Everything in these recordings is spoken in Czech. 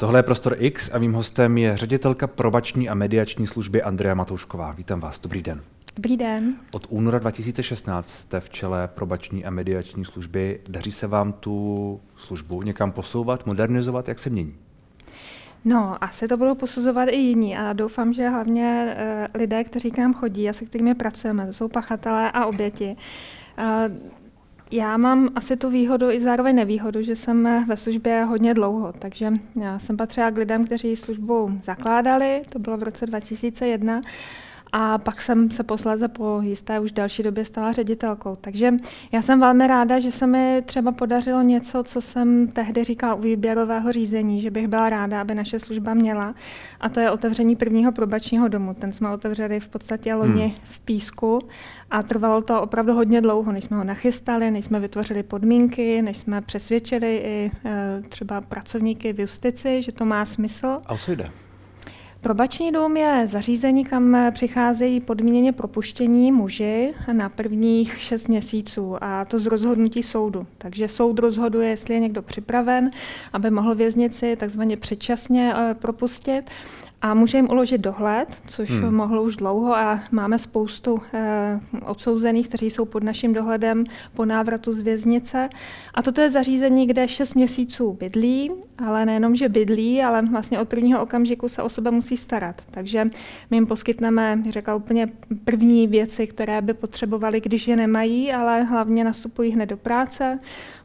Tohle je Prostor X a mým hostem je ředitelka probační a mediační služby Andrea Matoušková. Vítám vás, dobrý den. Dobrý den. Od února 2016 jste v čele probační a mediační služby. Daří se vám tu službu někam posouvat, modernizovat, jak se mění? No, asi to budou posuzovat i jiní a doufám, že hlavně uh, lidé, kteří k nám chodí a se kterými pracujeme, to jsou pachatelé a oběti. Já mám asi tu výhodu i zároveň nevýhodu, že jsem ve službě hodně dlouho, takže já jsem patřila k lidem, kteří službu zakládali, to bylo v roce 2001, a pak jsem se posledze po jisté už další době stala ředitelkou. Takže já jsem velmi ráda, že se mi třeba podařilo něco, co jsem tehdy říkala u výběrového řízení, že bych byla ráda, aby naše služba měla. A to je otevření prvního probačního domu. Ten jsme otevřeli v podstatě loni hmm. v Písku a trvalo to opravdu hodně dlouho, než jsme ho nachystali, než jsme vytvořili podmínky, než jsme přesvědčili i e, třeba pracovníky v justici, že to má smysl. A co jde? Probační dům je zařízení, kam přicházejí podmíněně propuštění muži na prvních šest měsíců a to z rozhodnutí soudu. Takže soud rozhoduje, jestli je někdo připraven, aby mohl věznici takzvaně předčasně eh, propustit a může jim uložit dohled, což hmm. mohlo už dlouho a máme spoustu eh, odsouzených, kteří jsou pod naším dohledem po návratu z věznice. A toto je zařízení, kde 6 měsíců bydlí, ale nejenom, že bydlí, ale vlastně od prvního okamžiku se o sebe musí starat. Takže my jim poskytneme, řekla úplně první věci, které by potřebovali, když je nemají, ale hlavně nastupují hned do práce,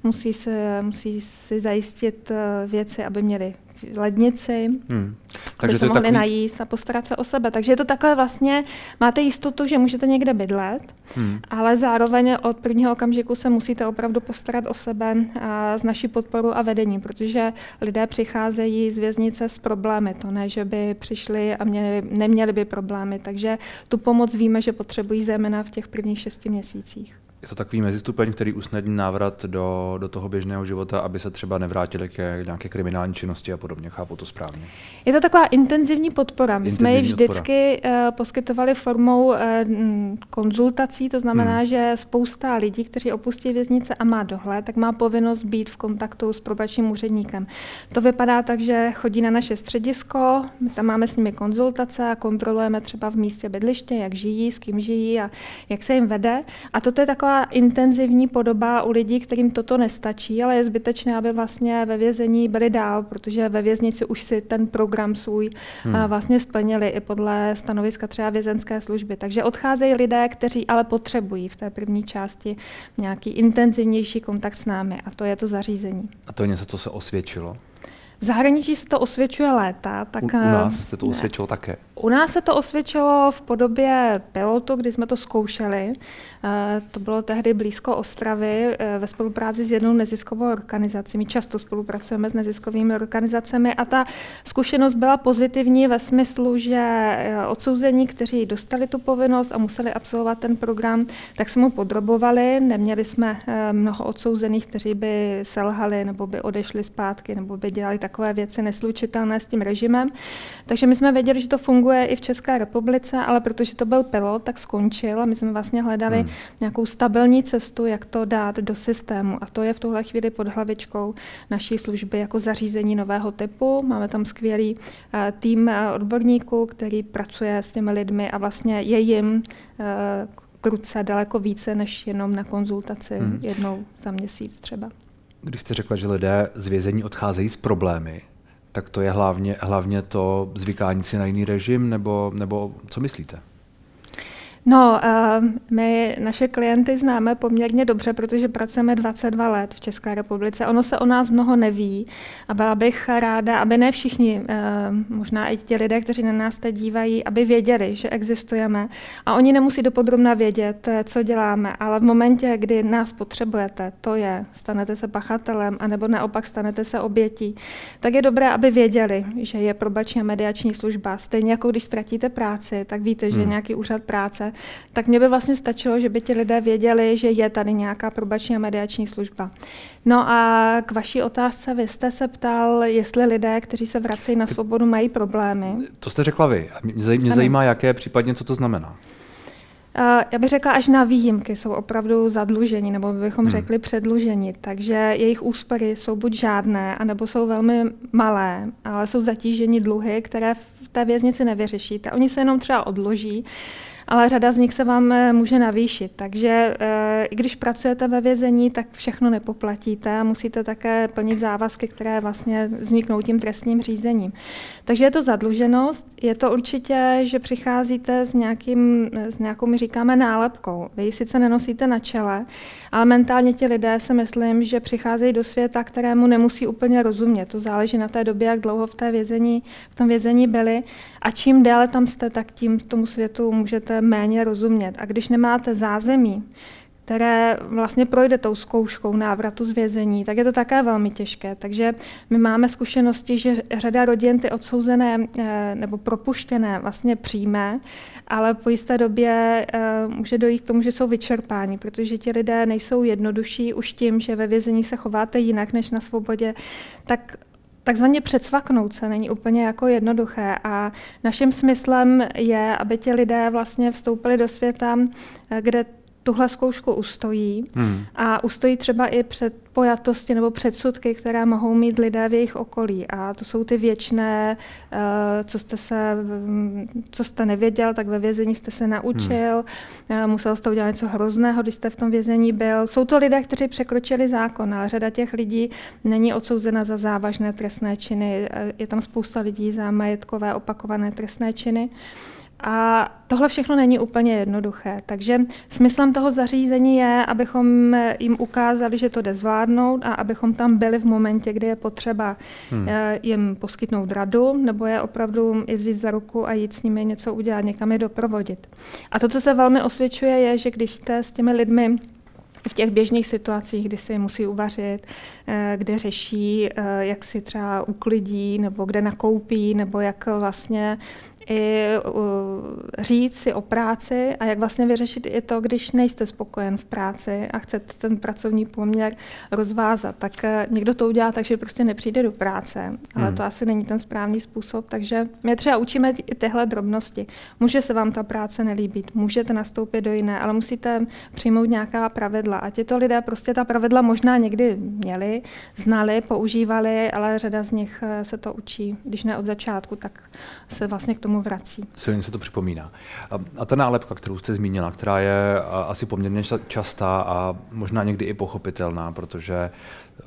musí, se, musí si zajistit eh, věci, aby měli lednici, hmm. Takže aby se mohli takový... najíst a postarat se o sebe. Takže je to takové vlastně, máte jistotu, že můžete někde bydlet, hmm. ale zároveň od prvního okamžiku se musíte opravdu postarat o sebe a z naší podporu a vedení, protože lidé přicházejí z věznice s problémy. To ne, že by přišli a měli, neměli by problémy. Takže tu pomoc víme, že potřebují zejména v těch prvních šesti měsících je to takový mezistupeň, který usnadní návrat do, do toho běžného života, aby se třeba nevrátili ke nějaké kriminální činnosti a podobně. Chápu to správně. Je to taková intenzivní podpora. My intenzivní jsme ji vždycky uh, poskytovali formou uh, konzultací, to znamená, hmm. že spousta lidí, kteří opustí věznice a má dohled, tak má povinnost být v kontaktu s probačním úředníkem. To vypadá tak, že chodí na naše středisko, my tam máme s nimi konzultace a kontrolujeme třeba v místě bydliště, jak žijí, s kým žijí a jak se jim vede. A toto je taková intenzivní podoba u lidí, kterým toto nestačí, ale je zbytečné, aby vlastně ve vězení byli dál, protože ve věznici už si ten program svůj hmm. vlastně splnili i podle stanoviska třeba vězenské služby. Takže odcházejí lidé, kteří ale potřebují v té první části nějaký intenzivnější kontakt s námi a to je to zařízení. A to je něco, co se osvědčilo? V zahraničí se to osvědčuje léta. Tak, u, u nás se to osvědčilo také? U nás se to osvědčilo v podobě pilotu, kdy jsme to zkoušeli. Eh, to bylo tehdy blízko Ostravy eh, ve spolupráci s jednou neziskovou organizací. My často spolupracujeme s neziskovými organizacemi a ta zkušenost byla pozitivní ve smyslu, že eh, odsouzení, kteří dostali tu povinnost a museli absolvovat ten program, tak jsme mu podrobovali. Neměli jsme mnoho odsouzených, kteří by selhali nebo by odešli zpátky nebo by dělali takové věci neslučitelné s tím režimem. Takže my jsme věděli, že to funguje i v České republice, ale protože to byl pilot, tak skončil a my jsme vlastně hledali hmm. nějakou stabilní cestu, jak to dát do systému. A to je v tuhle chvíli pod hlavičkou naší služby jako zařízení nového typu. Máme tam skvělý uh, tým uh, odborníků, který pracuje s těmi lidmi a vlastně je jim uh, kruce daleko více než jenom na konzultaci hmm. jednou za měsíc třeba. Když jste řekla, že lidé z vězení odcházejí s problémy, tak to je hlavně, hlavně to zvykání si na jiný režim, nebo, nebo co myslíte? No, uh, my naše klienty známe poměrně dobře, protože pracujeme 22 let v České republice. Ono se o nás mnoho neví a byla bych ráda, aby ne všichni, uh, možná i ti lidé, kteří na nás teď dívají, aby věděli, že existujeme. A oni nemusí dopodrobna vědět, eh, co děláme, ale v momentě, kdy nás potřebujete, to je, stanete se pachatelem, anebo naopak stanete se obětí, tak je dobré, aby věděli, že je probační a mediační služba. Stejně jako když ztratíte práci, tak víte, že je hmm. nějaký úřad práce, tak mě by vlastně stačilo, že by ti lidé věděli, že je tady nějaká probační a mediační služba. No a k vaší otázce, vy jste se ptal, jestli lidé, kteří se vracejí na svobodu, mají problémy. To jste řekla vy. Mě zajímá, jaké případně, co to znamená. Já bych řekla, až na výjimky jsou opravdu zadlužení, nebo bychom hmm. řekli předlužení. Takže jejich úspory jsou buď žádné, anebo jsou velmi malé, ale jsou zatíženi dluhy, které v té věznici nevyřešíte. Oni se jenom třeba odloží, ale řada z nich se vám eh, může navýšit. Takže eh, i když pracujete ve vězení, tak všechno nepoplatíte a musíte také plnit závazky, které vlastně vzniknou tím trestním řízením. Takže je to zadluženost, je to určitě, že přicházíte s, nějakým, s nějakou, my říkáme, nálepkou. Vy ji sice nenosíte na čele, ale mentálně ti lidé se myslím, že přicházejí do světa, kterému nemusí úplně rozumět. To záleží na té době, jak dlouho v, té vězení, v tom vězení byli. A čím déle tam jste, tak tím tomu světu můžete méně rozumět. A když nemáte zázemí, které vlastně projde tou zkouškou návratu z vězení, tak je to také velmi těžké. Takže my máme zkušenosti, že řada rodin ty odsouzené eh, nebo propuštěné vlastně přijme, ale po jisté době eh, může dojít k tomu, že jsou vyčerpáni, protože ti lidé nejsou jednodušší už tím, že ve vězení se chováte jinak než na svobodě, tak takzvaně předsvaknout se není úplně jako jednoduché a naším smyslem je, aby ti lidé vlastně vstoupili do světa, eh, kde tuhle zkoušku ustojí hmm. a ustojí třeba i před pojatosti nebo předsudky, které mohou mít lidé v jejich okolí. A to jsou ty věčné, uh, co jste se, co jste nevěděl, tak ve vězení jste se naučil, hmm. uh, musel jste udělat něco hrozného, když jste v tom vězení byl. Jsou to lidé, kteří překročili zákon, ale řada těch lidí není odsouzena za závažné trestné činy. Eh, je tam spousta lidí za majetkové opakované trestné činy. A tohle všechno není úplně jednoduché. Takže smyslem toho zařízení je, abychom jim ukázali, že to jde zvládnout a abychom tam byli v momentě, kdy je potřeba hmm. Eh, jim poskytnout radu, nebo je opravdu i vzít za ruku a jít s nimi něco udělat, někam je doprovodit. A to, co se velmi osvědčuje, je, že když jste s těmi lidmi v těch běžných situacích, kdy si musí uvařit, eh, kde řeší, eh, jak si třeba uklidí, nebo kde nakoupí, nebo jak vlastně i říct si o práci a jak vlastně vyřešit i to, když nejste spokojen v práci a chcete ten pracovní poměr rozvázat. Tak eh, někdo to udělá tak, že prostě nepřijde do práce, ale hmm. to asi není ten správný způsob, takže my třeba učíme i tyhle drobnosti. Může se vám ta práce nelíbit, můžete nastoupit do jiné, ale musíte přijmout nějaká pravidla. A tyto lidé prostě ta pravidla možná někdy měli, znali, používali, ale řada z nich eh, se to učí, když ne od začátku, tak se vlastně k tomu tomu vrací. Silně se to připomíná. A, a ta nálepka, kterou jste zmínila, která je asi poměrně častá a možná někdy i pochopitelná, protože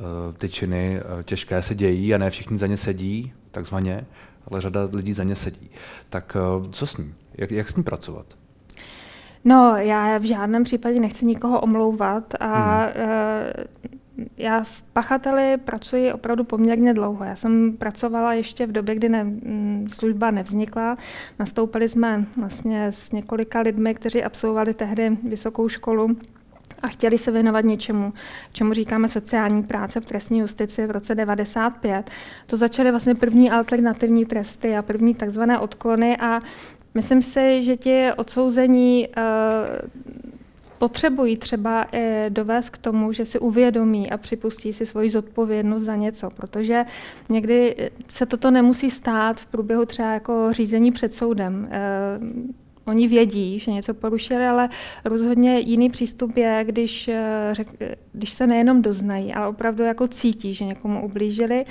uh, ty činy uh, těžké se dějí a ne všichni za ně sedí, takzvaně, ale řada lidí za ně sedí. Tak uh, co s ní? Jak, jak s ní pracovat? No, já v žádném případě nechci nikoho omlouvat a hmm já s pachateli pracuji opravdu poměrně dlouho. Já jsem pracovala ještě v době, kdy ne, mm, služba nevznikla. Nastoupili jsme vlastně s několika lidmi, kteří absolvovali tehdy vysokou školu a chtěli se věnovat něčemu, čemu říkáme sociální práce v trestní justici v roce 95. To začaly vlastně první alternativní tresty a první takzvané odklony a myslím si, že ti odsouzení uh, potřebují třeba dovést k tomu, že si uvědomí a připustí si svoji zodpovědnost za něco, protože někdy se toto nemusí stát v průběhu třeba jako řízení před soudem. Eh, oni vědí, že něco porušili, ale rozhodně jiný přístup je, když, eh, když se nejenom doznají, ale opravdu jako cítí, že někomu ublížili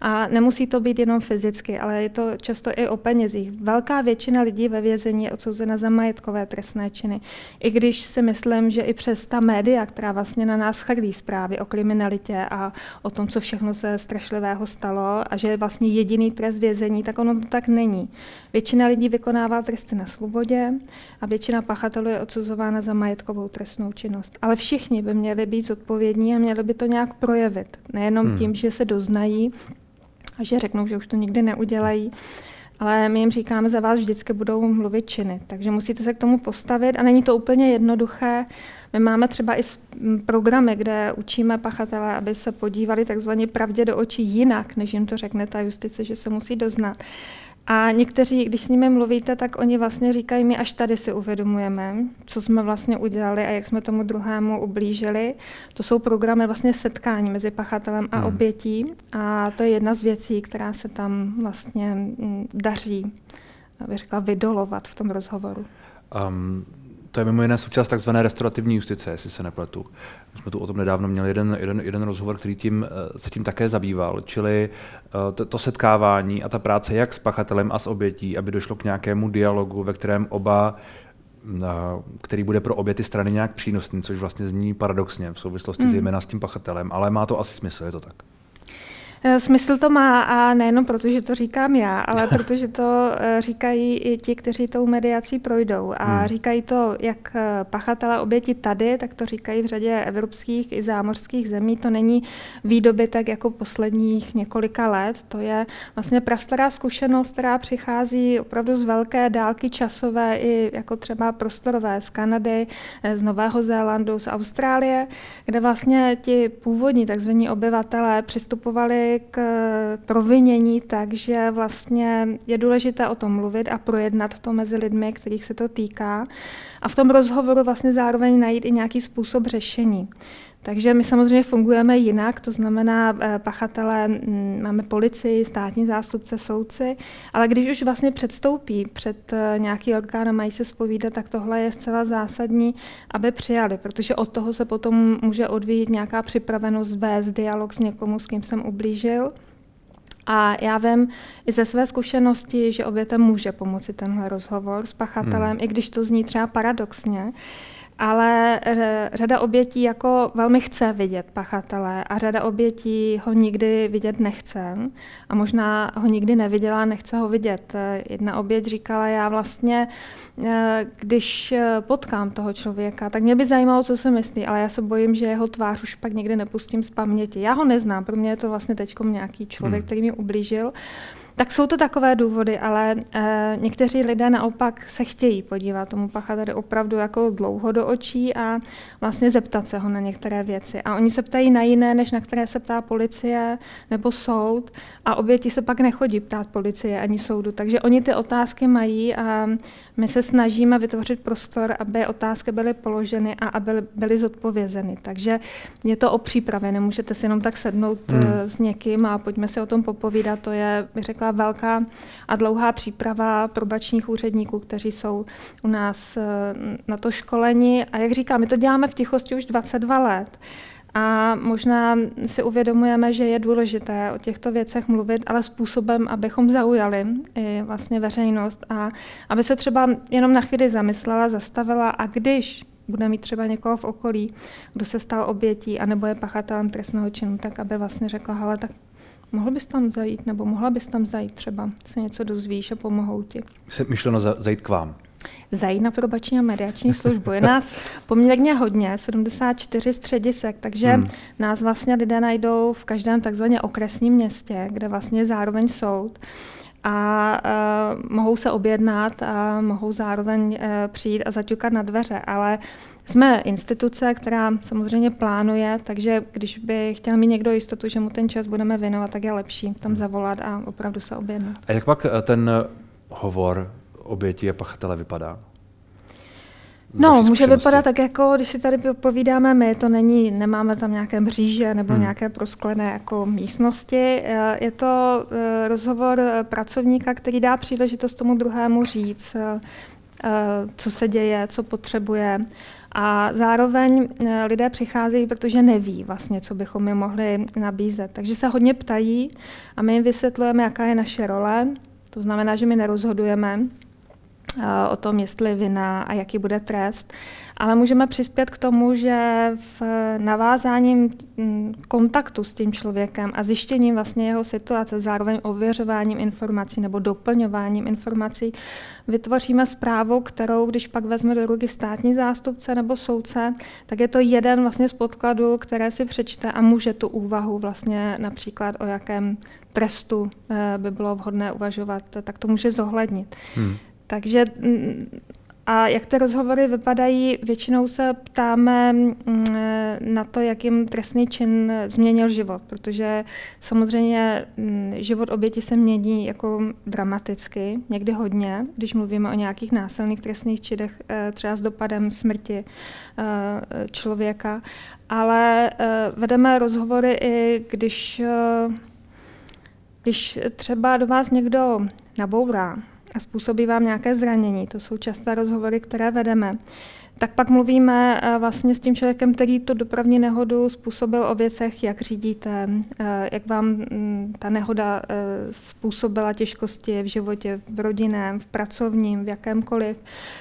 a nemusí to být jenom fyzicky, ale je to často i o penězích. Velká většina lidí ve vězení je odsouzena za majetkové trestné činy. I když si myslím, že i přes ta média, která vlastně na nás chrlí zprávy o kriminalitě a o tom, co všechno se strašlivého stalo a že je vlastně jediný trest vězení, tak ono to tak není. Většina lidí vykonává tresty na svobodě a většina pachatelů je odsuzována za majetkovou trestnou činnost. Ale všichni by měli být zodpovědní a měli by to nějak projevit. Nejenom hmm. tím, že se doznají, a že řeknou, že už to nikdy neudělají. Ale my jim říkáme, za vás vždycky budou mluvit činy, takže musíte se k tomu postavit a není to úplně jednoduché. My máme třeba i programy, kde učíme pachatele, aby se podívali takzvaně pravdě do očí jinak, než jim to řekne ta justice, že se musí doznat. A někteří, když s nimi mluvíte, tak oni vlastně říkají, my až tady si uvědomujeme, co jsme vlastně udělali a jak jsme tomu druhému ublížili. To jsou programy vlastně setkání mezi pachatelem a hmm. obětí a to je jedna z věcí, která se tam vlastně mm, daří, abych řekla, vydolovat v tom rozhovoru. Um, To je mimo jiné součást takzvané restaurativní justice, jestli se nepletu. My jsme tu o tom nedávno měli jeden, jeden, jeden rozhovor, který tím, eh, se tím také zabýval, čili eh, to, to setkávání a ta práce jak s pachatelem a s obětí, aby došlo k nějakému dialogu, ve kterém oba který bude pro obě ty strany nějak přínosný, což vlastně zní paradoxně v souvislosti mm. zejména s tím pachatelem, ale má to asi smysl, je to tak. Eh, smysl to má a nejenom proto, že to říkám já, ale protože to eh, říkají i ti, kteří tou mediací projdou. A hmm. říkají to jak eh, pachatele oběti tady, tak to říkají v řadě evropských i zámořských zemí. To není výdobytek jako posledních několika let. To je vlastně prastará zkušenost, která přichází opravdu z velké dálky časové i jako třeba prostorové z Kanady, z Nového Zélandu, z Austrálie, kde vlastně ti původní takzvaní obyvatelé přistupovali k provinění, takže vlastně je důležité o tom mluvit a projednat to mezi lidmi, kterých se to týká. A v tom rozhovoru vlastně zároveň najít i nějaký způsob řešení. Takže my samozřejmě fungujeme jinak, to znamená eh, pachatele, mm, máme policii, státní zástupce, soudci, ale když už vlastně předstoupí před eh, nějaký orgán a mají se spovídat, tak tohle je zcela zásadní, aby přijali, protože od toho se potom může odvíjet nějaká připravenost vést dialog s někomu, s kým jsem ublížil. A já vím i ze své zkušenosti, že obětem může pomoci tenhle rozhovor s pachatelem, hmm. i když to zní třeba paradoxně, ale řada obětí jako velmi chce vidět pachatele a řada obětí ho nikdy vidět nechce a možná ho nikdy neviděla, nechce ho vidět. Jedna oběť říkala, já vlastně, eh, když potkám toho člověka, tak mě by zajímalo, co se myslí, ale já se bojím, že jeho tvář už pak někdy nepustím z paměti. Já ho neznám, pro mě je to vlastně teď nějaký člověk, hmm. který mi ublížil. Tak jsou to takové důvody, ale e, někteří lidé naopak se chtějí podívat tomu pachateli opravdu jako dlouho do očí a vlastně zeptat se ho na některé věci. A oni se ptají na jiné, než na které se ptá policie nebo soud a oběti se pak nechodí ptát policie ani soudu. Takže oni ty otázky mají a my se snažíme vytvořit prostor, aby otázky byly položeny a aby byly zodpovězeny. Takže je to o přípravě, nemůžete si jenom tak sednout hmm. Eh, s někým a pojďme si o tom popovídat. To je, bych řekla, velká a dlouhá příprava probačních úředníků, kteří jsou u nás eh, na to školeni. A jak říkám, my to děláme v tichosti už 22 let. A možná si uvědomujeme, že je důležité o těchto věcech mluvit, ale způsobem, abychom zaujali i vlastně veřejnost a aby se třeba jenom na chvíli zamyslela, zastavila a když bude mít třeba někoho v okolí, kdo se stal obětí anebo je pachatelem trestného činu, tak aby vlastně řekla, hele, tak mohl bys tam zajít, nebo mohla bys tam zajít třeba, se něco dozvíš a pomohou ti. Se myšleno zajít k vám? Zajít na probační a mediační službu. Je nás poměrně hodně, 74 středisek, takže hmm. nás vlastně lidé najdou v každém takzvaně okresním městě, kde vlastně zároveň soud a mohou se objednat a mohou zároveň uh, přijít a zaťukat na dveře, ale jsme instituce, která samozřejmě plánuje, takže když by chtěl mít někdo jistotu, že mu ten čas budeme věnovat, tak je lepší tam hmm. zavolat a opravdu se objednat. A jak pak ten hovor oběti a pachatele vypadá? No, může vypadat tak, jako když si tady povídáme my, to není, nemáme tam nějaké mříže nebo hmm. nějaké prosklené jako místnosti. Eh, je to eh, rozhovor eh, pracovníka, který dá příležitost tomu druhému říct, co se děje, co potřebuje. A zároveň lidé přicházejí, protože neví vlastně, co bychom jim mohli nabízet. Takže se hodně ptají a my jim vysvětlujeme, jaká je naše role. To znamená, že my nerozhodujeme, o tom, jestli vina a jaký bude trest. Ale můžeme přispět k tomu, že v navázáním mm, kontaktu s tím člověkem a zjištěním vlastně jeho situace, zároveň ověřováním informací nebo doplňováním informací, vytvoříme zprávu, kterou, když pak vezme do ruky státní zástupce nebo soudce, tak je to jeden vlastně z podkladů, které si přečte a může tu úvahu vlastně například o jakém trestu eh, by bylo vhodné uvažovat, tak to může zohlednit. Hmm. Takže mm, a jak ty rozhovory vypadají, většinou se ptáme mm, na to, jak jim trestný čin změnil život, protože samozřejmě mm, život oběti se mění jako dramaticky, někdy hodně, když mluvíme o nějakých násilných trestných činech, eh, třeba s dopadem smrti eh, člověka, ale eh, vedeme rozhovory i když, když třeba do vás někdo nabourá, a způsobí vám nějaké zranění, to jsou časté rozhovory, které vedeme, tak pak mluvíme eh, vlastně s tím člověkem, který tu dopravní nehodu způsobil o věcech, jak řídíte, eh, jak vám mm, ta nehoda eh, způsobila těžkosti v životě, v rodinném, v pracovním, v jakémkoliv.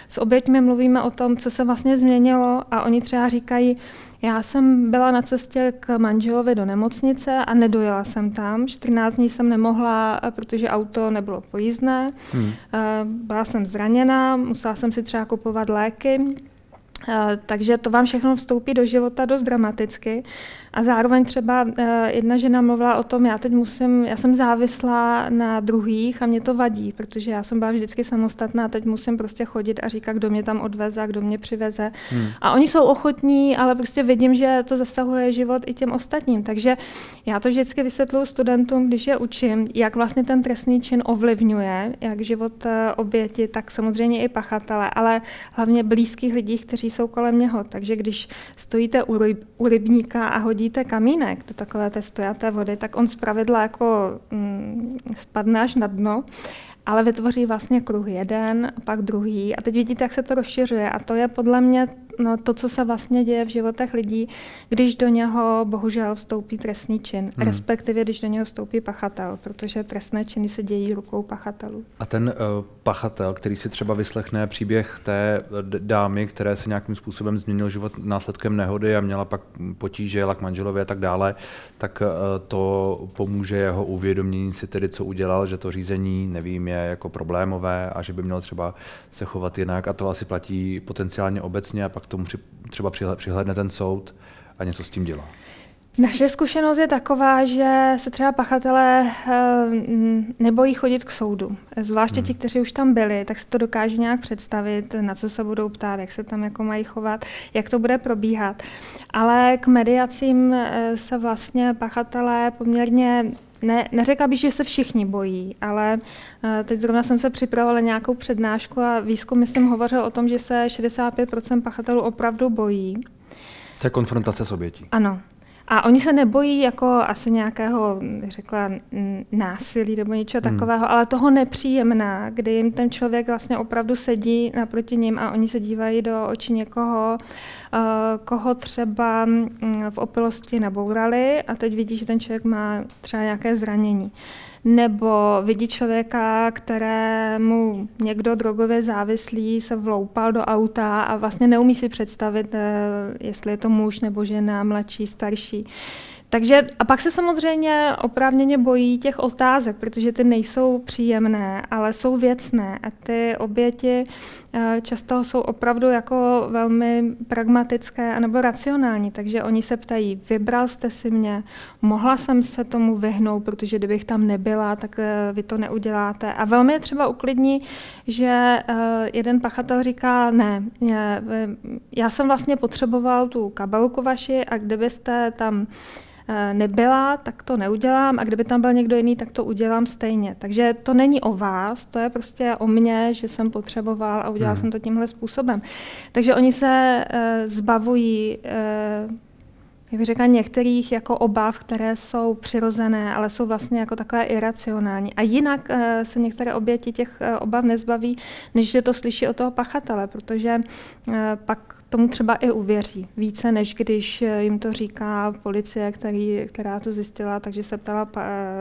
S oběťmi mluvíme o tom, co se vlastně změnilo a oni třeba říkají, já jsem byla na cestě k manželovi do nemocnice a nedojela jsem tam. 14 dní jsem nemohla, protože auto nebylo pojízdné. Hmm. Byla jsem zraněna, musela jsem si třeba kupovat léky. Takže to vám všechno vstoupí do života dost dramaticky. A zároveň třeba eh, jedna žena mluvila o tom, já teď musím, já jsem závislá na druhých a mě to vadí, protože já jsem byla vždycky samostatná a teď musím prostě chodit a říkat, kdo mě tam odveze a kdo mě přiveze. Hmm. A oni jsou ochotní, ale prostě vidím, že to zasahuje život i těm ostatním. Takže já to vždycky vysvětluji studentům, když je učím, jak vlastně ten trestný čin ovlivňuje, jak život eh, oběti, tak samozřejmě i pachatele, ale hlavně blízkých lidí, kteří jsou kolem něho. Takže když stojíte u, ryb, u rybníka a hodí hodíte kamínek do takové té stojaté vody, tak on zpravidla jako mm, spadne až na dno ale vytvoří vlastně kruh jeden, pak druhý. A teď vidíte, jak se to rozšiřuje. A to je podle mě no, to, co se vlastně děje v životech lidí, když do něho bohužel vstoupí trestný čin, hmm. respektive když do něho vstoupí pachatel, protože trestné činy se dějí rukou pachatelů. A ten uh, pachatel, který si třeba vyslechne příběh té dámy, které se nějakým způsobem změnil život následkem nehody a měla pak potíže, jela k manželovi a tak dále, tak uh, to pomůže jeho uvědomění si tedy, co udělal, že to řízení, nevím, je jako problémové a že by měl třeba se chovat jinak a to asi platí potenciálně obecně a pak tomu třeba přihledne ten soud a něco s tím dělá. Naše zkušenost je taková, že se třeba pachatelé eh, nebojí chodit k soudu. Zvláště hmm. ti, kteří už tam byli, tak si to dokáže nějak představit, na co se budou ptát, jak se tam jako mají chovat, jak to bude probíhat. Ale k mediacím eh, se vlastně pachatelé poměrně ne, neřekla bych, že se všichni bojí, ale uh, teď zrovna jsem se připravovala nějakou přednášku a výzkum, myslím, hovořil o tom, že se 65% pachatelů opravdu bojí. To je konfrontace s obětí. Ano, a oni se nebojí jako asi nějakého, řekla, násilí nebo něčeho hmm. takového, ale toho nepříjemná, kdy jim ten člověk vlastně opravdu sedí naproti ním a oni se dívají do očí někoho, uh, koho třeba v opilosti nabourali a teď vidí, že ten člověk má třeba nějaké zranění nebo vidí člověka, kterému někdo drogově závislý se vloupal do auta a vlastně neumí si představit, eh, jestli je to muž nebo žena, mladší, starší. Takže a pak se samozřejmě oprávněně bojí těch otázek, protože ty nejsou příjemné, ale jsou věcné. A ty oběti eh, často jsou opravdu jako velmi pragmatické nebo racionální, takže oni se ptají, vybral jste si mě, mohla jsem se tomu vyhnout, protože kdybych tam nebyla, tak eh, vy to neuděláte. A velmi je třeba uklidní, že eh, jeden pachatel říká, ne, já jsem vlastně potřeboval tu kabelku vaši a kdybyste tam nebyla, tak to neudělám a kdyby tam byl někdo jiný, tak to udělám stejně. Takže to není o vás, to je prostě o mně, že jsem potřeboval a udělal hmm. jsem to tímhle způsobem. Takže oni se uh, zbavují uh, jak bych řekla, některých jako obav, které jsou přirozené, ale jsou vlastně jako takové iracionální. A jinak se některé oběti těch obav nezbaví, než že to slyší od toho pachatele, protože pak tomu třeba i uvěří. Více, než když jim to říká policie, který, která to zjistila, takže se ptala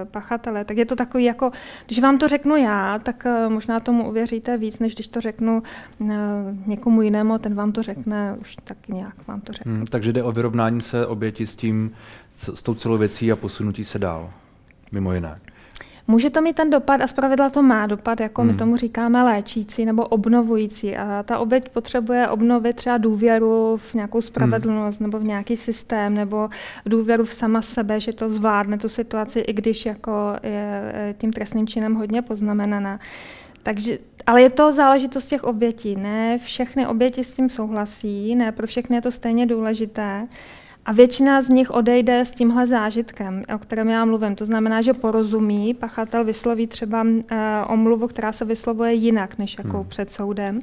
pachatele. Tak je to takový jako, když vám to řeknu já, tak eh, možná tomu uvěříte víc, než když to řeknu eh, někomu jinému, ten vám to řekne, už tak nějak vám to řekne. Hmm, takže jde o vyrovnání se oběti s tím, s tou celou věcí a posunutí se dál, mimo jiné. Může to mít ten dopad a zpravidla to má dopad, jako hmm. my tomu říkáme léčící nebo obnovující. A ta oběť potřebuje obnovit třeba důvěru v nějakou spravedlnost hmm. nebo v nějaký systém nebo důvěru v sama sebe, že to zvládne tu situaci, i když jako je tím trestným činem hodně poznamenaná. Takže, ale je to záležitost těch obětí. Ne všechny oběti s tím souhlasí, ne pro všechny je to stejně důležité. A většina z nich odejde s tímhle zážitkem, o kterém já mluvím. To znamená, že porozumí, pachatel vysloví třeba uh, omluvu, která se vyslovuje jinak, než jako hmm. před soudem.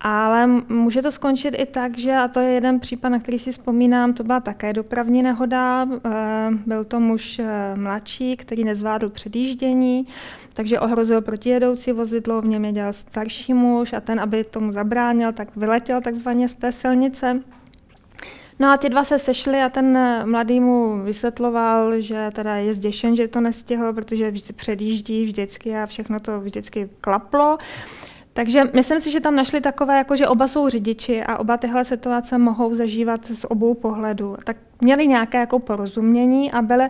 Ale může to skončit i tak, že, a to je jeden případ, na který si vzpomínám, to byla také dopravní nehoda. Eh, byl to muž eh, mladší, který nezvládl předjíždění, takže ohrozil protijedoucí vozidlo, v něm jeděl starší muž a ten, aby tomu zabránil, tak vyletěl takzvaně z té silnice. No a ty dva se sešli a ten mladý mu vysvětloval, že teda je zděšen, že to nestihl, protože vždy předjíždí vždycky a všechno to vždycky klaplo. Takže myslím si, že tam našli takové, jako že oba jsou řidiči a oba tyhle situace mohou zažívat z obou pohledů. Tak měli nějaké jako porozumění a byly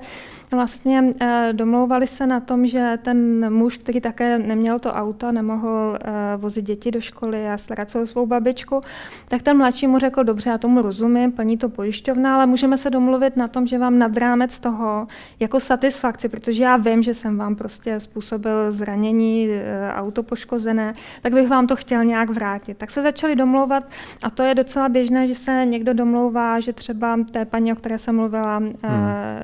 vlastně eh, domlouvali se na tom, že ten muž, který také neměl to auto, nemohl eh, vozit děti do školy a starat se o svou babičku, tak ten mladší mu řekl, dobře, já tomu rozumím, plní to pojišťovna, ale můžeme se domluvit na tom, že vám nad rámec toho jako satisfakci, protože já vím, že jsem vám prostě způsobil zranění, eh, auto poškozené, tak bych vám to chtěl nějak vrátit. Tak se začali domlouvat a to je docela běžné, že se někdo domlouvá, že třeba té paní, které jsem mluvila, hmm.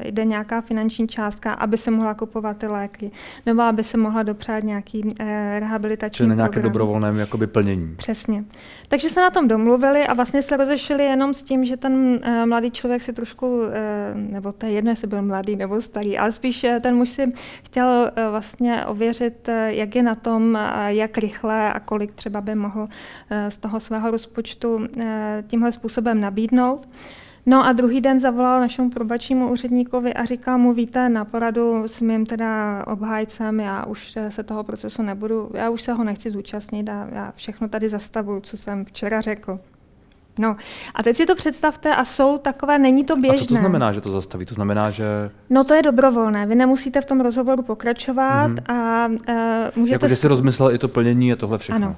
jde nějaká finanční částka, aby se mohla kupovat ty léky, nebo aby se mohla dopřát nějaký eh, rehabilitační Čili na nějaké program. dobrovolném jakoby plnění. Přesně. Takže se na tom domluvili a vlastně se rozešli jenom s tím, že ten eh, mladý člověk si trošku, eh, nebo to je jedno, jestli byl mladý nebo starý, ale spíš eh, ten muž si chtěl eh, vlastně ověřit, eh, jak je na tom, eh, jak rychle a kolik třeba by mohl eh, z toho svého rozpočtu eh, tímhle způsobem nabídnout. No a druhý den zavolal našemu probačnímu úředníkovi a říkal mu, víte, na poradu s mým teda obhájcem, já už se toho procesu nebudu, já už se ho nechci zúčastnit a já všechno tady zastavuju, co jsem včera řekl. No a teď si to představte a jsou takové, není to běžné. A co to znamená, že to zastaví? To znamená, že... No to je dobrovolné, vy nemusíte v tom rozhovoru pokračovat mm-hmm. a uh, můžete... Jako, že si rozmyslel i to plnění a tohle všechno. Ano.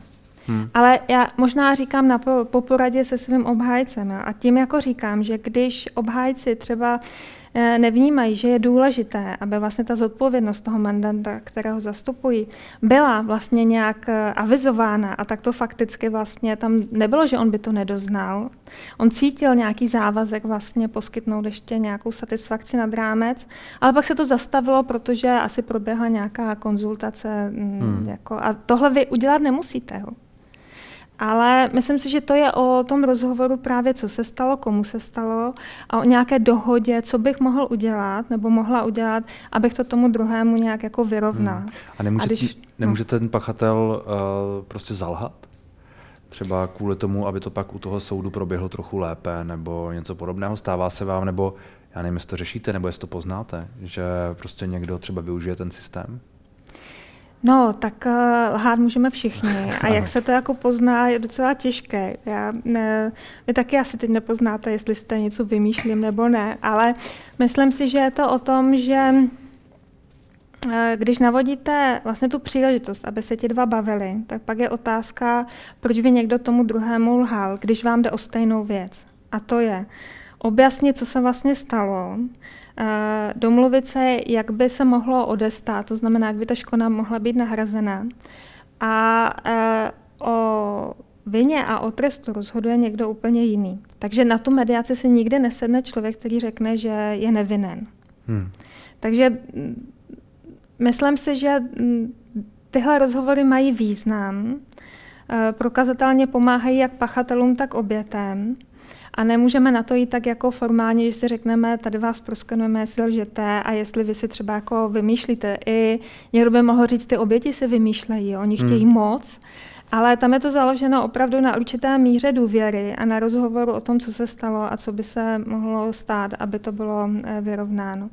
Hmm. Ale já možná říkám na po, po poradě se svým obhájcem. A tím jako říkám, že když obhájci třeba eh, nevnímají, že je důležité, aby vlastně ta zodpovědnost toho mandanta, kterého zastupují, byla vlastně nějak eh, avizována a tak to fakticky vlastně tam nebylo, že on by to nedoznal. On cítil nějaký závazek vlastně poskytnout ještě nějakou satisfakci nad rámec, ale pak se to zastavilo, protože asi proběhla nějaká konzultace mm, hmm. jako, a tohle vy udělat nemusíte. Jo. Ale myslím si, že to je o tom rozhovoru právě, co se stalo, komu se stalo a o nějaké dohodě, co bych mohl udělat nebo mohla udělat, abych to tomu druhému nějak jako vyrovnal. Hmm. A nemůže, a když, nemůže no. ten pachatel uh, prostě zalhat? Třeba kvůli tomu, aby to pak u toho soudu proběhlo trochu lépe nebo něco podobného? Stává se vám, nebo já nevím, jestli to řešíte, nebo jestli to poznáte, že prostě někdo třeba využije ten systém? No, tak uh, lhát můžeme všichni. A jak se to jako pozná, je docela těžké. Já, ne, vy taky asi teď nepoznáte, jestli jste něco vymýšlím nebo ne, ale myslím si, že je to o tom, že eh, když navodíte vlastně tu příležitost, aby se ti dva bavili, tak pak je otázka, proč by někdo tomu druhému lhal, když vám jde o stejnou věc. A to je objasnit, co se vlastně stalo, domluvit se, jak by se mohlo odestát, to znamená, jak by ta škoda mohla být nahrazena. A eh, o vině a o trestu rozhoduje někdo úplně jiný. Takže na tu mediaci si nikdy nesedne člověk, který řekne, že je nevinen. Hmm. Takže myslím si, že tyhle rozhovory mají význam, eh, prokazatelně pomáhají jak pachatelům, tak obětem. A nemůžeme na to jít tak jako formálně, že si řekneme, tady vás proskenujeme, jestli lžete a jestli vy si třeba jako vymýšlíte. I někdo by mohl říct, ty oběti si vymýšlejí, oni hmm. chtějí hmm. moc, ale tam je to založeno opravdu na určité míře důvěry a na rozhovoru o tom, co se stalo a co by se mohlo stát, aby to bylo eh, vyrovnáno.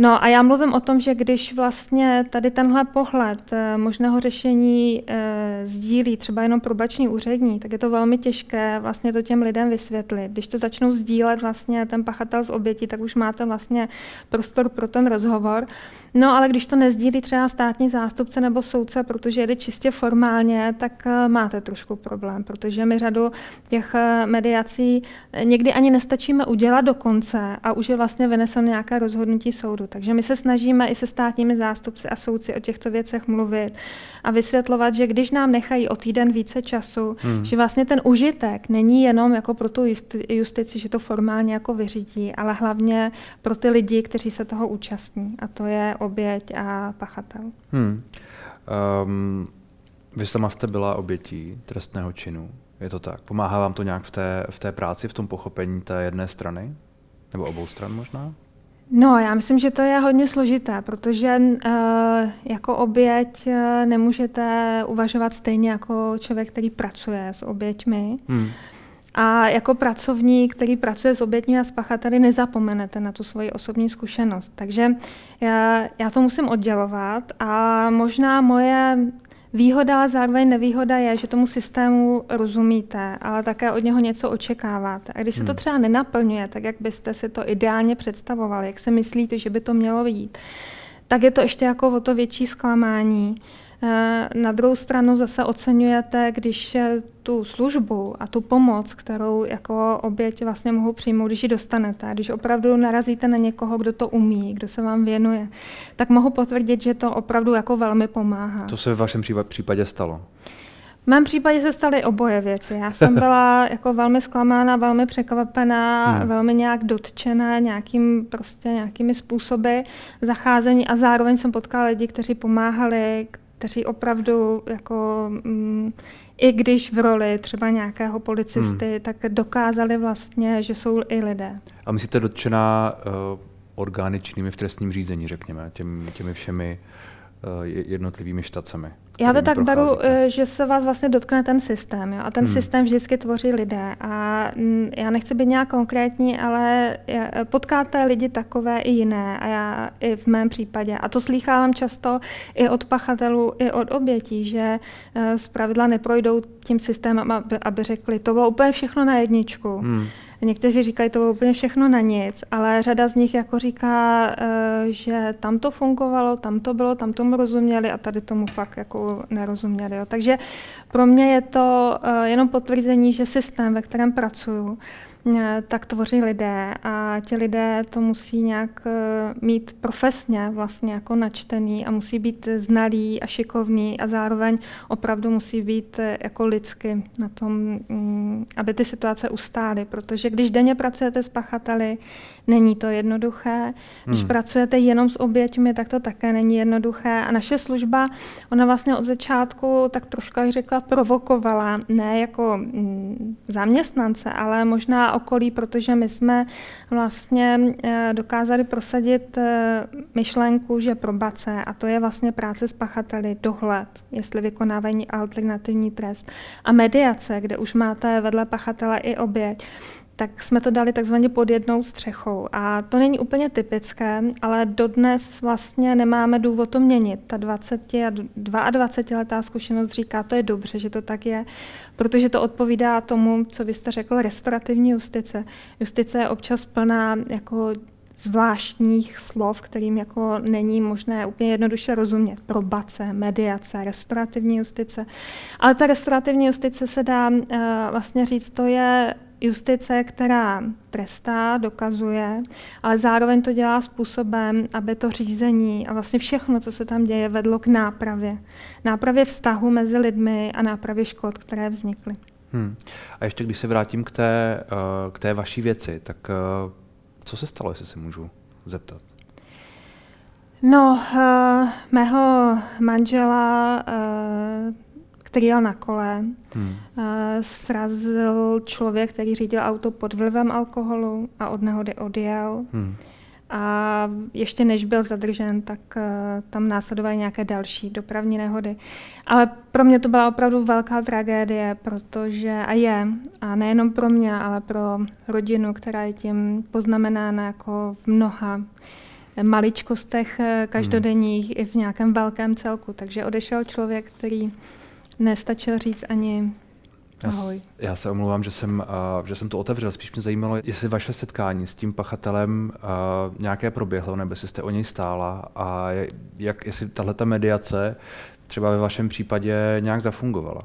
No a já mluvím o tom, že když vlastně tady tenhle pohled eh, možného řešení e, sdílí třeba jenom probační úřední, tak je to velmi těžké vlastně to těm lidem vysvětlit. Když to začnou sdílet vlastně ten pachatel z obětí, tak už máte vlastně prostor pro ten rozhovor. No ale když to nezdílí třeba státní zástupce nebo soudce, protože jde čistě formálně, tak e, máte trošku problém, protože my řadu těch mediací někdy ani nestačíme udělat do konce a už je vlastně vyneseno nějaké rozhodnutí soudu. Takže my se snažíme i se státními zástupci a soudci o těchto věcech mluvit a vysvětlovat, že když nám nechají o týden více času, hmm. že vlastně ten užitek není jenom jako pro tu justici, že to formálně jako vyřídí, ale hlavně pro ty lidi, kteří se toho účastní. A to je oběť a pachatel. Hmm. Um, Vy sama jste byla obětí trestného činu, je to tak? Pomáhá vám to nějak v té, v té práci, v tom pochopení té jedné strany? Nebo obou stran možná? No, já myslím, že to je hodně složité, protože uh, jako oběť uh, nemůžete uvažovat stejně jako člověk, který pracuje s oběťmi. Hmm. A jako pracovník, který pracuje s oběťmi a s pachateli, nezapomenete na tu svoji osobní zkušenost. Takže já, já to musím oddělovat a možná moje Výhoda, ale zároveň nevýhoda je, že tomu systému rozumíte, ale také od něho něco očekáváte. A když se to hmm. třeba nenaplňuje, tak jak byste si to ideálně představovali, jak se myslíte, že by to mělo být, tak je to ještě jako o to větší zklamání. Eh, na druhou stranu zase oceňujete, když tu službu a tu pomoc, kterou jako oběť vlastně mohou přijmout, když ji dostanete, když opravdu narazíte na někoho, kdo to umí, kdo se vám věnuje, tak mohu potvrdit, že to opravdu jako velmi pomáhá. To se v vašem případě stalo? V mém případě se staly oboje věci. Já jsem byla jako velmi zklamána, velmi překvapená, hmm. velmi nějak dotčená nějakým, prostě nějakými způsoby zacházení a zároveň jsem potkala lidi, kteří pomáhali, kteří opravdu jako mm, i když v roli třeba nějakého policisty, hmm. tak dokázali vlastně, že jsou i lidé. A myslíte dotčená uh, orgány činnými v trestním řízení, řekněme, těmi, těmi všemi jednotlivými štacemi? Já to tak beru, eh, že se vás vlastně dotkne ten systém. Jo? A ten hmm. systém vždycky tvoří lidé. A mm, já nechci být nějak konkrétní, ale potkáte lidi takové i jiné. A já i v mém případě. A to slýchávám často i od pachatelů, i od obětí, že eh, z pravidla neprojdou tím systémem, aby, aby řekli, to bylo úplně všechno na jedničku. Hmm. Někteří říkají, to bylo úplně všechno na nic, ale řada z nich jako říká, eh, že tam to fungovalo, tam to bylo, tam tomu rozuměli a tady tomu fakt jako nerozuměli. Jo. Takže pro mě je to eh, jenom potvrzení, že systém, ve kterém pracuju, tak tvoří lidé a ti lidé to musí nějak eh, mít profesně vlastně jako načtený a musí být znalý a šikovný a zároveň opravdu musí být eh, jako lidsky na tom, mm, aby ty situace ustály, protože když denně pracujete s pachateli, není to jednoduché. Když hmm. pracujete jenom s oběťmi, tak to také není jednoduché a naše služba, ona vlastně od začátku tak trošku, jak řekla, provokovala, ne jako mm, zaměstnance, ale možná okolí, protože my jsme vlastně eh, dokázali prosadit eh, myšlenku, že probace, a to je vlastně práce s pachateli, dohled, jestli vykonávají alternativní trest, a mediace, kde už máte vedle pachatele i oběť, tak jsme to dali takzvaně pod jednou střechou. A to není úplně typické, ale dodnes vlastně nemáme důvod to měnit. Ta 20 a 22 letá zkušenost říká, to je dobře, že to tak je, protože to odpovídá tomu, co vy jste řekl, restaurativní justice. Justice je občas plná jako zvláštních slov, kterým jako není možné úplně jednoduše rozumět. Probace, mediace, restaurativní justice. Ale ta restaurativní justice se dá uh, vlastně říct, to je justice, která trestá, dokazuje, ale zároveň to dělá způsobem, aby to řízení a vlastně všechno, co se tam děje, vedlo k nápravě. Nápravě vztahu mezi lidmi a nápravě škod, které vznikly. Hmm. A ještě když se vrátím k té, uh, k té vaší věci, tak uh, co se stalo, jestli se můžu zeptat? No, uh, mého manžela který jel na kole. Hmm. Srazil člověk, který řídil auto pod vlivem alkoholu a od nehody odjel. Hmm. A ještě než byl zadržen, tak uh, tam následovaly nějaké další dopravní nehody. Ale pro mě to byla opravdu velká tragédie, protože a je, a nejenom pro mě, ale pro rodinu, která je tím poznamenána jako v mnoha maličkostech eh, každodenních hmm. i v nějakém velkém celku. Takže odešel člověk, který nestačil říct ani ahoj. Já, já se omlouvám, že jsem, uh, že jsem to otevřel. Spíš mě zajímalo, jestli vaše setkání s tím pachatelem uh, nějaké proběhlo, nebo jestli jste o něj stála a jak, jestli tahle mediace třeba ve vašem případě nějak zafungovala.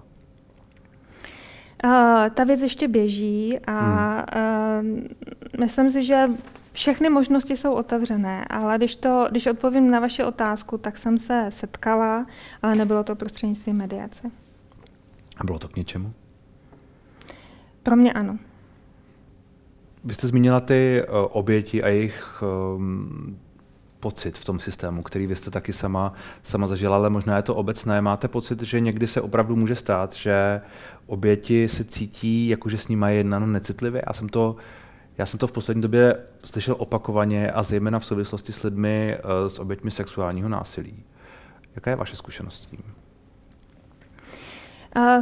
Uh, ta věc ještě běží a hmm. uh, myslím si, že všechny možnosti jsou otevřené, ale když, to, když odpovím na vaši otázku, tak jsem se setkala, ale nebylo to prostřednictvím mediace. A bylo to k něčemu? Pro mě ano. Vy jste zmínila ty uh, oběti a jejich um, pocit v tom systému, který vy jste taky sama, sama zažila, ale možná je to obecné. Máte pocit, že někdy se opravdu může stát, že oběti se cítí, jako že s nimi je jednáno necitlivě? Já jsem to já jsem to v poslední době slyšel opakovaně a zejména v souvislosti s lidmi eh, s oběťmi sexuálního násilí. Jaká je vaše zkušenost s tím?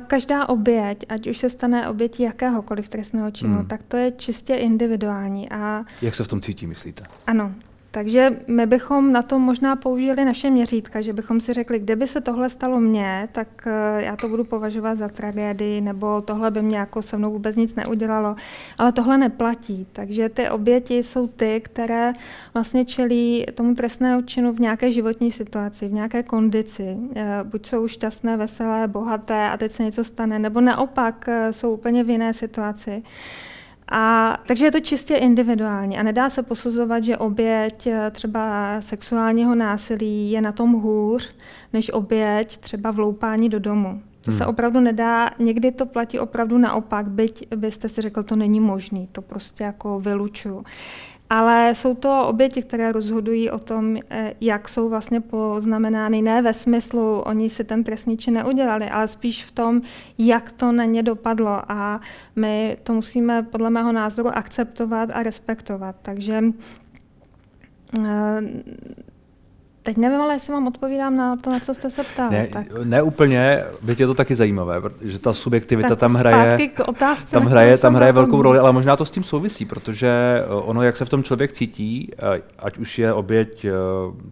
Každá oběť, ať už se stane obětí jakéhokoliv trestného činu, hmm. tak to je čistě individuální. A Jak se v tom cítí, myslíte? Ano, takže my bychom na to možná použili naše měřítka, že bychom si řekli, kdyby se tohle stalo mně, tak eh, já to budu považovat za tragédii, nebo tohle by mě jako se mnou vůbec nic neudělalo. Ale tohle neplatí. Takže ty oběti jsou ty, které vlastně čelí tomu trestného činu v nějaké životní situaci, v nějaké kondici. Eh, buď jsou šťastné, veselé, bohaté a teď se něco stane, nebo naopak eh, jsou úplně v jiné situaci. A, takže je to čistě individuální a nedá se posuzovat, že oběť eh, třeba sexuálního násilí je na tom hůř, než oběť třeba vloupání do domu. To hmm. se opravdu nedá, někdy to platí opravdu naopak, byť byste si řekl, to není možný, to prostě jako vylučuju. Ale jsou to oběti, které rozhodují o tom, eh, jak jsou vlastně poznamenány. Ne ve smyslu, oni si ten trestní čin neudělali, ale spíš v tom, jak to na ně dopadlo. A my to musíme podle mého názoru akceptovat a respektovat. Takže eh, Teď nevím, ale jestli vám odpovídám na to, na co jste se ptal. Ne, tak. ne úplně, byť je to taky zajímavé, protože ta subjektivita tak tam hraje, k otázce, tam hraje, tam hraje velkou roli, ale možná to s tím souvisí, protože eh, ono, jak se v tom člověk cítí, eh, ať už je oběť eh,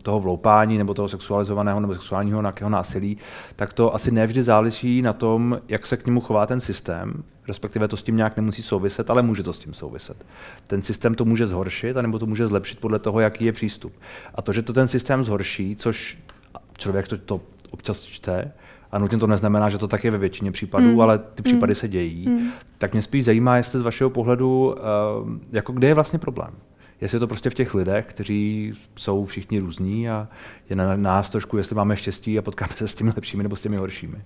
toho vloupání nebo toho sexualizovaného nebo sexuálního nějakého násilí, tak to asi nevždy záleží na tom, jak se k němu chová ten systém, respektive to s tím nějak nemusí souviset, ale může to s tím souviset. Ten systém to může zhoršit, anebo to může zlepšit podle toho, jaký je přístup. A to, že to ten systém zhorší, což člověk to, to občas čte, a nutně to neznamená, že to tak je ve většině případů, mm. ale ty případy mm. se dějí, mm. tak mě spíš zajímá, jestli z vašeho pohledu, uh, jako kde je vlastně problém. Jestli je to prostě v těch lidech, kteří jsou všichni různí a je na nás trošku, jestli máme štěstí a potkáme se s těmi lepšími nebo s těmi horšími.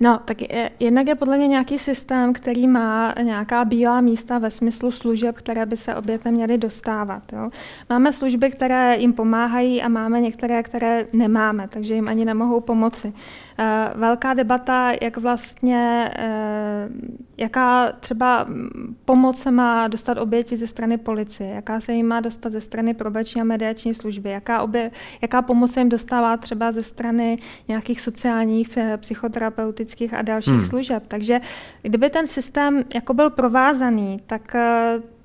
No, tak je, jednak je podle mě nějaký systém, který má nějaká bílá místa ve smyslu služeb, které by se obětem měly dostávat. Jo. Máme služby, které jim pomáhají a máme některé, které nemáme, takže jim ani nemohou pomoci. Eh, velká debata, jak vlastně, eh, jaká třeba pomoc se má dostat oběti ze strany policie, jaká se jim má dostat ze strany probační a mediační služby, jaká, obě, jaká pomoc se jim dostává třeba ze strany nějakých sociálních, eh, psychoterapeutických a dalších hmm. služeb. Takže kdyby ten systém jako byl provázaný, tak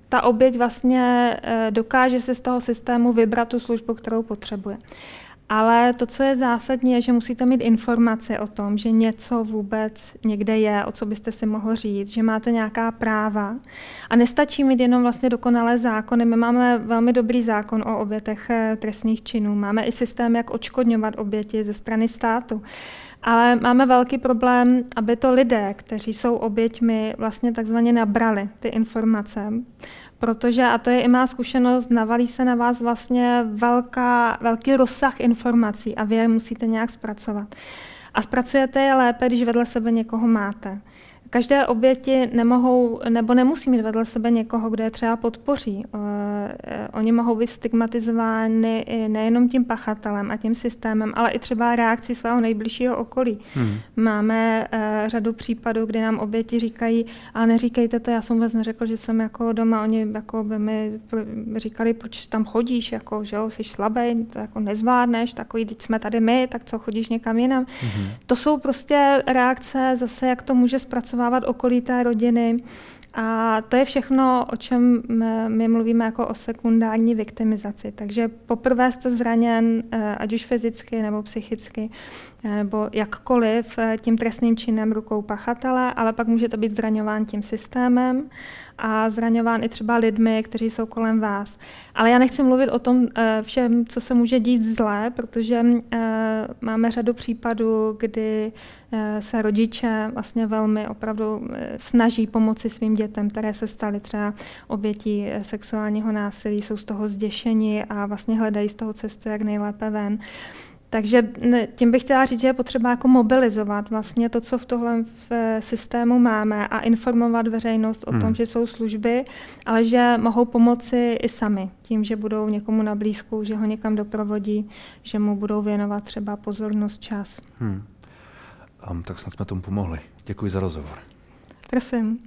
ta oběť vlastně dokáže si z toho systému vybrat tu službu, kterou potřebuje. Ale to, co je zásadní, je, že musíte mít informace o tom, že něco vůbec někde je, o co byste si mohl říct, že máte nějaká práva. A nestačí mít jenom vlastně dokonalé zákony. My máme velmi dobrý zákon o obětech eh, trestných činů. Máme i systém, jak odškodňovat oběti ze strany státu. Ale máme velký problém, aby to lidé, kteří jsou oběťmi, vlastně takzvaně nabrali ty informace protože, a to je i má zkušenost, navalí se na vás vlastně velká, velký rozsah informací a vy je musíte nějak zpracovat. A zpracujete je lépe, když vedle sebe někoho máte. Každé oběti nemohou nebo nemusí mít vedle sebe někoho, kdo je třeba podpoří. Eh, oni mohou být stigmatizovány nejenom tím pachatelem a tím systémem, ale i třeba reakcí svého nejbližšího okolí. Hmm. Máme eh, řadu případů, kdy nám oběti říkají, a neříkejte to, já jsem vůbec neřekl, že jsem jako doma, oni jako by mi říkali, proč tam chodíš, jako, že jo, jsi slabý, to jako nezvládneš, takový, teď jsme tady my, tak co chodíš někam jinam. Hmm. To jsou prostě reakce zase, jak to může zpracovat zpracovávat okolí té rodiny. A to je všechno, o čem my mluvíme jako o sekundární viktimizaci. Takže poprvé jste zraněn, eh, ať už fyzicky nebo psychicky, eh, nebo jakkoliv eh, tím trestným činem rukou pachatele, ale pak můžete být zraňován tím systémem a zraňován i třeba lidmi, kteří jsou kolem vás. Ale já nechci mluvit o tom eh, všem, co se může dít zlé, protože eh, máme řadu případů, kdy eh, se rodiče vlastně velmi opravdu snaží pomoci svým dětem, které se staly třeba obětí sexuálního násilí, jsou z toho zděšeni a vlastně hledají z toho cestu, jak nejlépe ven. Takže tím bych chtěla říct, že je potřeba jako mobilizovat vlastně to, co v tohle v eh, systému máme a informovat veřejnost o tom, hmm. že jsou služby, ale že mohou pomoci i sami tím, že budou někomu na blízku, že ho někam doprovodí, že mu budou věnovat třeba pozornost, čas. Hmm. Um, tak snad jsme tomu pomohli. Děkuji za rozhovor. Prosím.